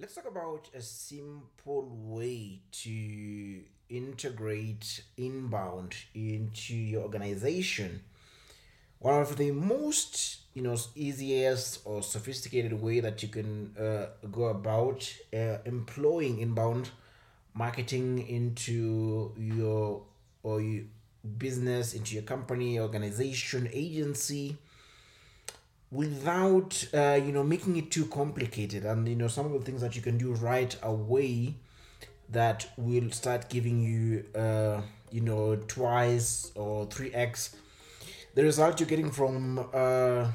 Let's talk about a simple way to integrate inbound into your organization. One of the most you know easiest or sophisticated way that you can uh, go about uh, employing inbound marketing into your or your business into your company organization agency without uh, you know making it too complicated and you know some of the things that you can do right away that will start giving you uh, you know twice or 3x the result you're getting from uh,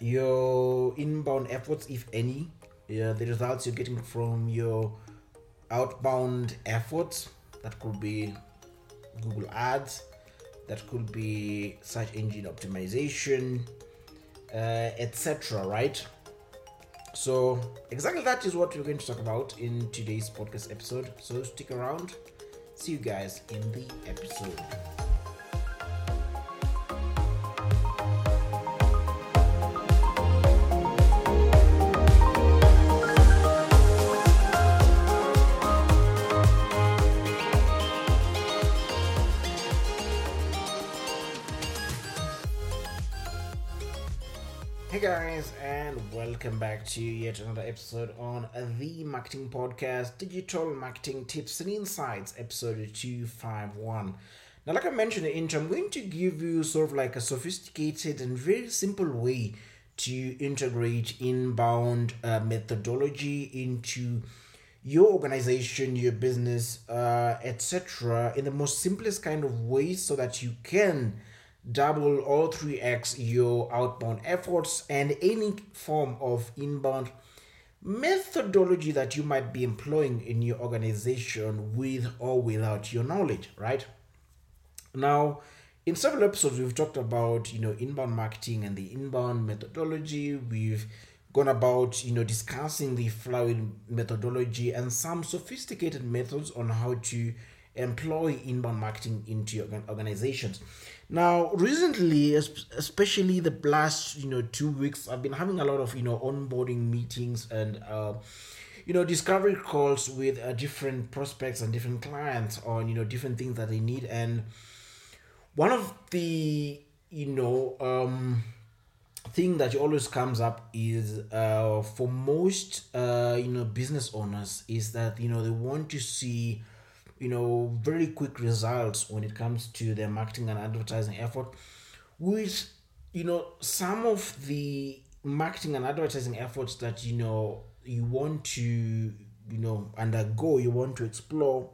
your inbound efforts if any yeah the results you're getting from your outbound efforts that could be google ads that could be search engine optimization Uh, etc. Right? So, exactly that is what we're going to talk about in today's podcast episode. So, stick around. See you guys in the episode. Guys, and welcome back to yet another episode on the Marketing Podcast Digital Marketing Tips and Insights, episode 251. Now, like I mentioned in the intro, I'm going to give you sort of like a sophisticated and very simple way to integrate inbound uh, methodology into your organization, your business, uh, etc., in the most simplest kind of way so that you can double or 3x your outbound efforts and any form of inbound methodology that you might be employing in your organization with or without your knowledge right? Now in several episodes we've talked about you know inbound marketing and the inbound methodology. We've gone about you know discussing the flywheel methodology and some sophisticated methods on how to employ inbound marketing into your organizations now, recently, especially the last you know two weeks, I've been having a lot of you know onboarding meetings and uh, you know discovery calls with uh, different prospects and different clients on you know different things that they need. And one of the you know um, thing that always comes up is uh, for most uh, you know business owners is that you know they want to see you know very quick results when it comes to their marketing and advertising effort which you know some of the marketing and advertising efforts that you know you want to you know undergo you want to explore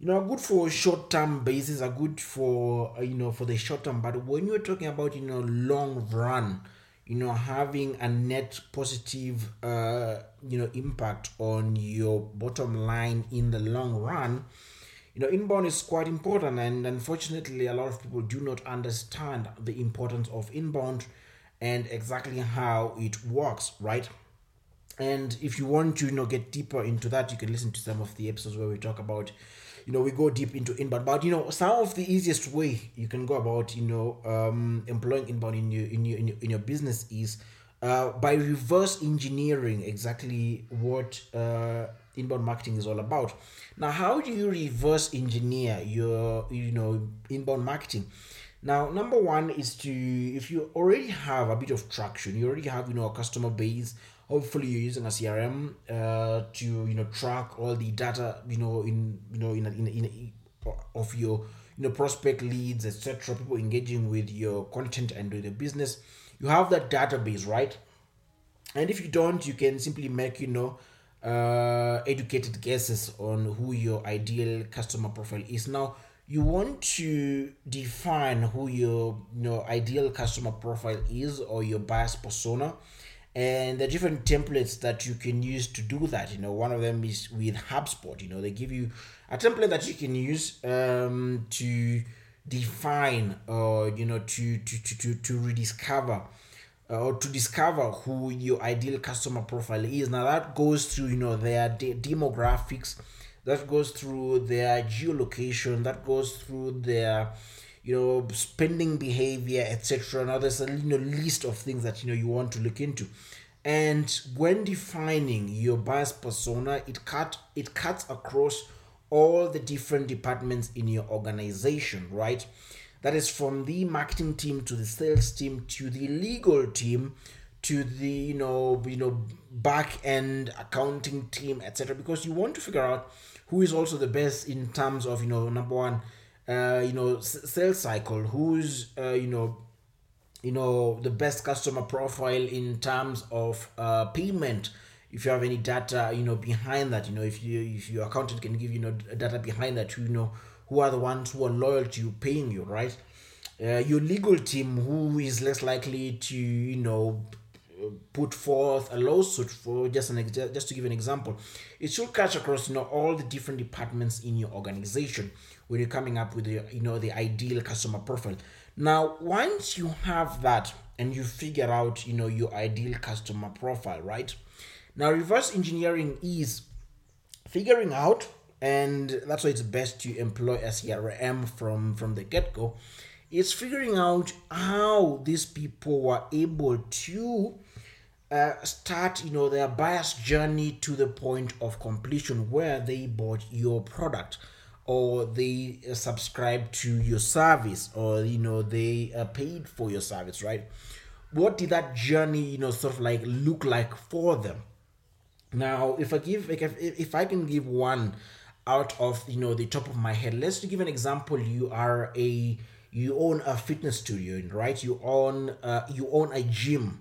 you know are good for short term basis are good for uh, you know for the short term but when you're talking about you know long run you know having a net positive uh you know impact on your bottom line in the long run you know inbound is quite important. And unfortunately a lot of people do not understand the importance of inbound and exactly how it works right? And if you want to you know get deeper into that you can listen to some of the episodes where we talk about you know we go deep into inbound. But you know some of the easiest way you can go about you know um, employing inbound in your in your in your, in your business is uh, by reverse engineering exactly what uh, inbound marketing is all about. Now how do you reverse engineer your you know inbound marketing? Now number one is to if you already have a bit of traction you already have you know a customer base hopefully you're using a crm uh, to you know track all the data you know in you know in a, in, a, in a, of your you know prospect leads etc people engaging with your content and with the business. You have that database right? And if you don't you can simply make you know uh, educated guesses on who your ideal customer profile is. Now you want to define who your you know ideal customer profile is or your buyer's persona and the different templates that you can use to do that you know. One of them is with hubspot you know. They give you a template that you can use um, to define or you know to to to to, to rediscover uh, or to discover who your ideal customer profile is. Now that goes through you know their de- demographics that goes through their geolocation that goes through their you know spending behavior etc now there's a you know list of things that you know you want to look into. And when defining your buyer's persona it cut it cuts across all the different departments in your organization right? That is from the marketing team to the sales team to the legal team to the you know you know back end accounting team etc because you want to figure out who is also the best in terms of you know number one uh you know sales cycle who's uh you know you know the best customer profile in terms of uh, payment. If you have any data you know behind that you know if you if your accountant can give you know data behind that you know who are the ones who are loyal to you paying you right? Uh, your legal team who is less likely to you know put forth a lawsuit for just an just to give an example it should catch across you know all the different departments in your organization when you're coming up with the you know the ideal customer profile now, once you have that and you figure out, you know, your ideal customer profile, right? Now, reverse engineering is figuring out, and that's why it's best to employ a CRM from from the get go. it's figuring out how these people were able to uh, start, you know, their buyer's journey to the point of completion where they bought your product or they subscribe to your service or you know they are paid for your service right? What did that journey you know sort of like look like for them? Now if i give like if, if i can give one out of you know the top of my head let's give an example. You are a you own a fitness studio right? You own uh, you own a gym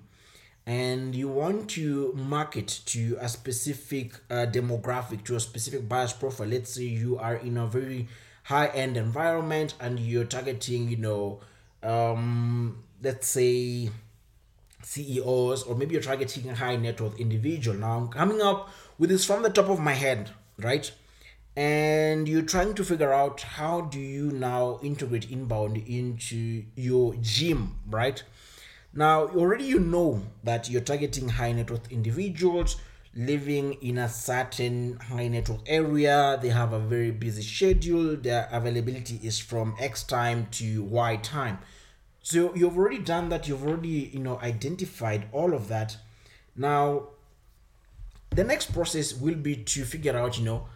and you want to market to a specific uh, demographic to a specific buyer's profile. Let's say you are in a very high end environment and you're targeting you know um let's say ceos or maybe you're targeting a high net worth individual. Now i'm coming up with this from the top of my head right? And you're trying to figure out how do you now integrate inbound into your gym right now, already you know that you're targeting high net worth individuals living in a certain high net worth area. They have a very busy schedule. Their availability is from X time to Y time. So you've already done that. You've already, you know, identified all of that. Now, the next process will be to figure out, you know,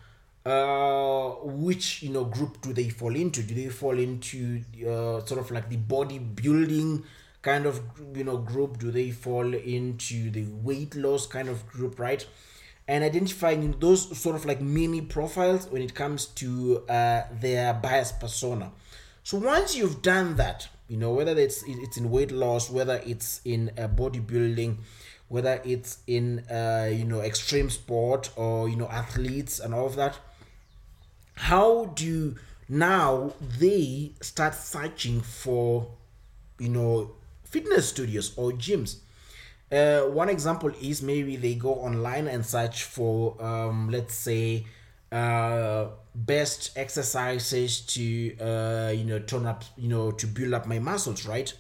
uh, which you know group do they fall into? Do they fall into uh, sort of like the bodybuilding kind of you know group do they fall into the weight loss kind of group right? And identifying those sort of like mini profiles when it comes to uh, their buyer's persona. So once you've done that you know whether it's it's in weight loss whether it's in uh, bodybuilding whether it's in uh, you know extreme sport or you know athletes and all of that how do now they start searching for you know fitness studios or gyms. Uh, one example is maybe they go online and search for, um, let's say, uh, best exercises to, uh, you know, turn up, you know, to build up my muscles, right?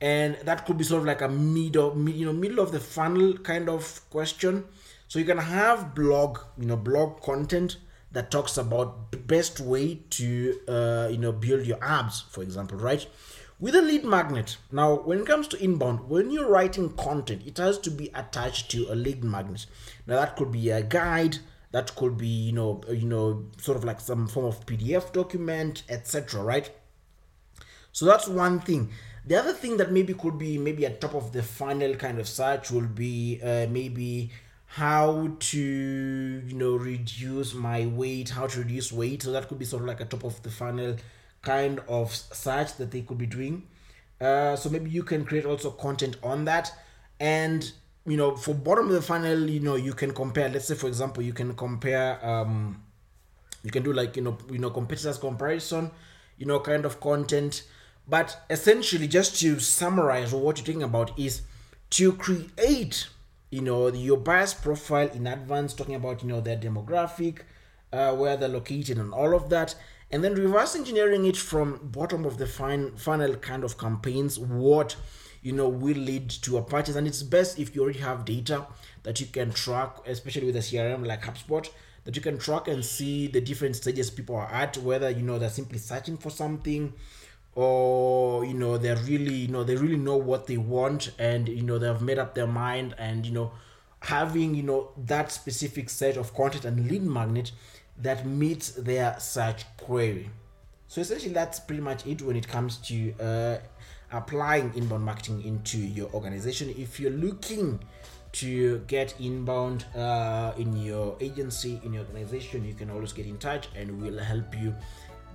And that could be sort of like a middle, you know, middle of the funnel kind of question. So you can have blog, you know, blog content that talks about the best way to, uh, you know, build your abs, for example, right? With a lead magnet now when it comes to inbound when you're writing content it has to be attached to a lead magnet. Now that could be a guide that could be you know you know sort of like some form of pdf document etc right? So that's one thing. The other thing that maybe could be maybe at top of the funnel kind of search will be uh, maybe how to you know reduce my weight how to reduce weight. So that could be sort of like a top of the funnel kind of search that they could be doing. Uh, so maybe you can create also content on that. And, you know, for bottom of the funnel, you know, you can compare, let's say, for example, you can compare, um, you can do like, you know, you know, competitors comparison, you know, kind of content. But essentially, just to summarize what you're talking about is to create, you know, your buyer's profile in advance, talking about, you know, their demographic, uh, where they're located and all of that and then reverse engineering it from bottom of the fine funnel kind of campaigns what you know will lead to a purchase and it's best if you already have data that you can track especially with a crm like hubspot that you can track and see the different stages people are at whether you know they're simply searching for something or you know they're really you know they really know what they want and you know they've made up their mind and you know having you know that specific set of content and lead magnet that meets their search query. So essentially that's pretty much it when it comes to uh, applying inbound marketing into your organization. If you're looking to get inbound uh, in your agency in your organization you can always get in touch and we'll help you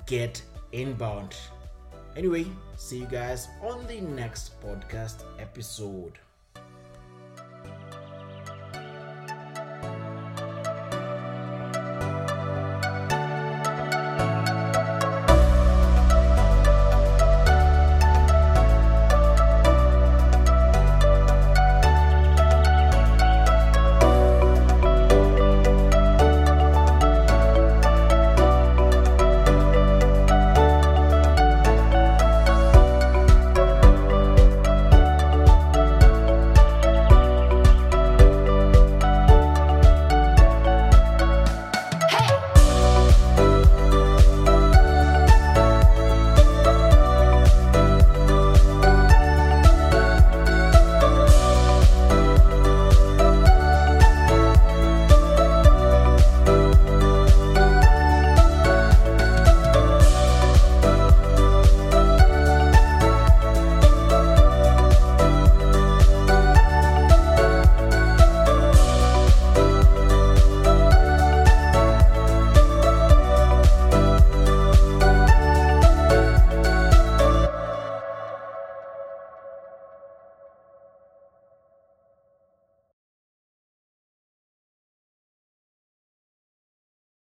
get inbound. Anyway, see you guys on the next podcast episode.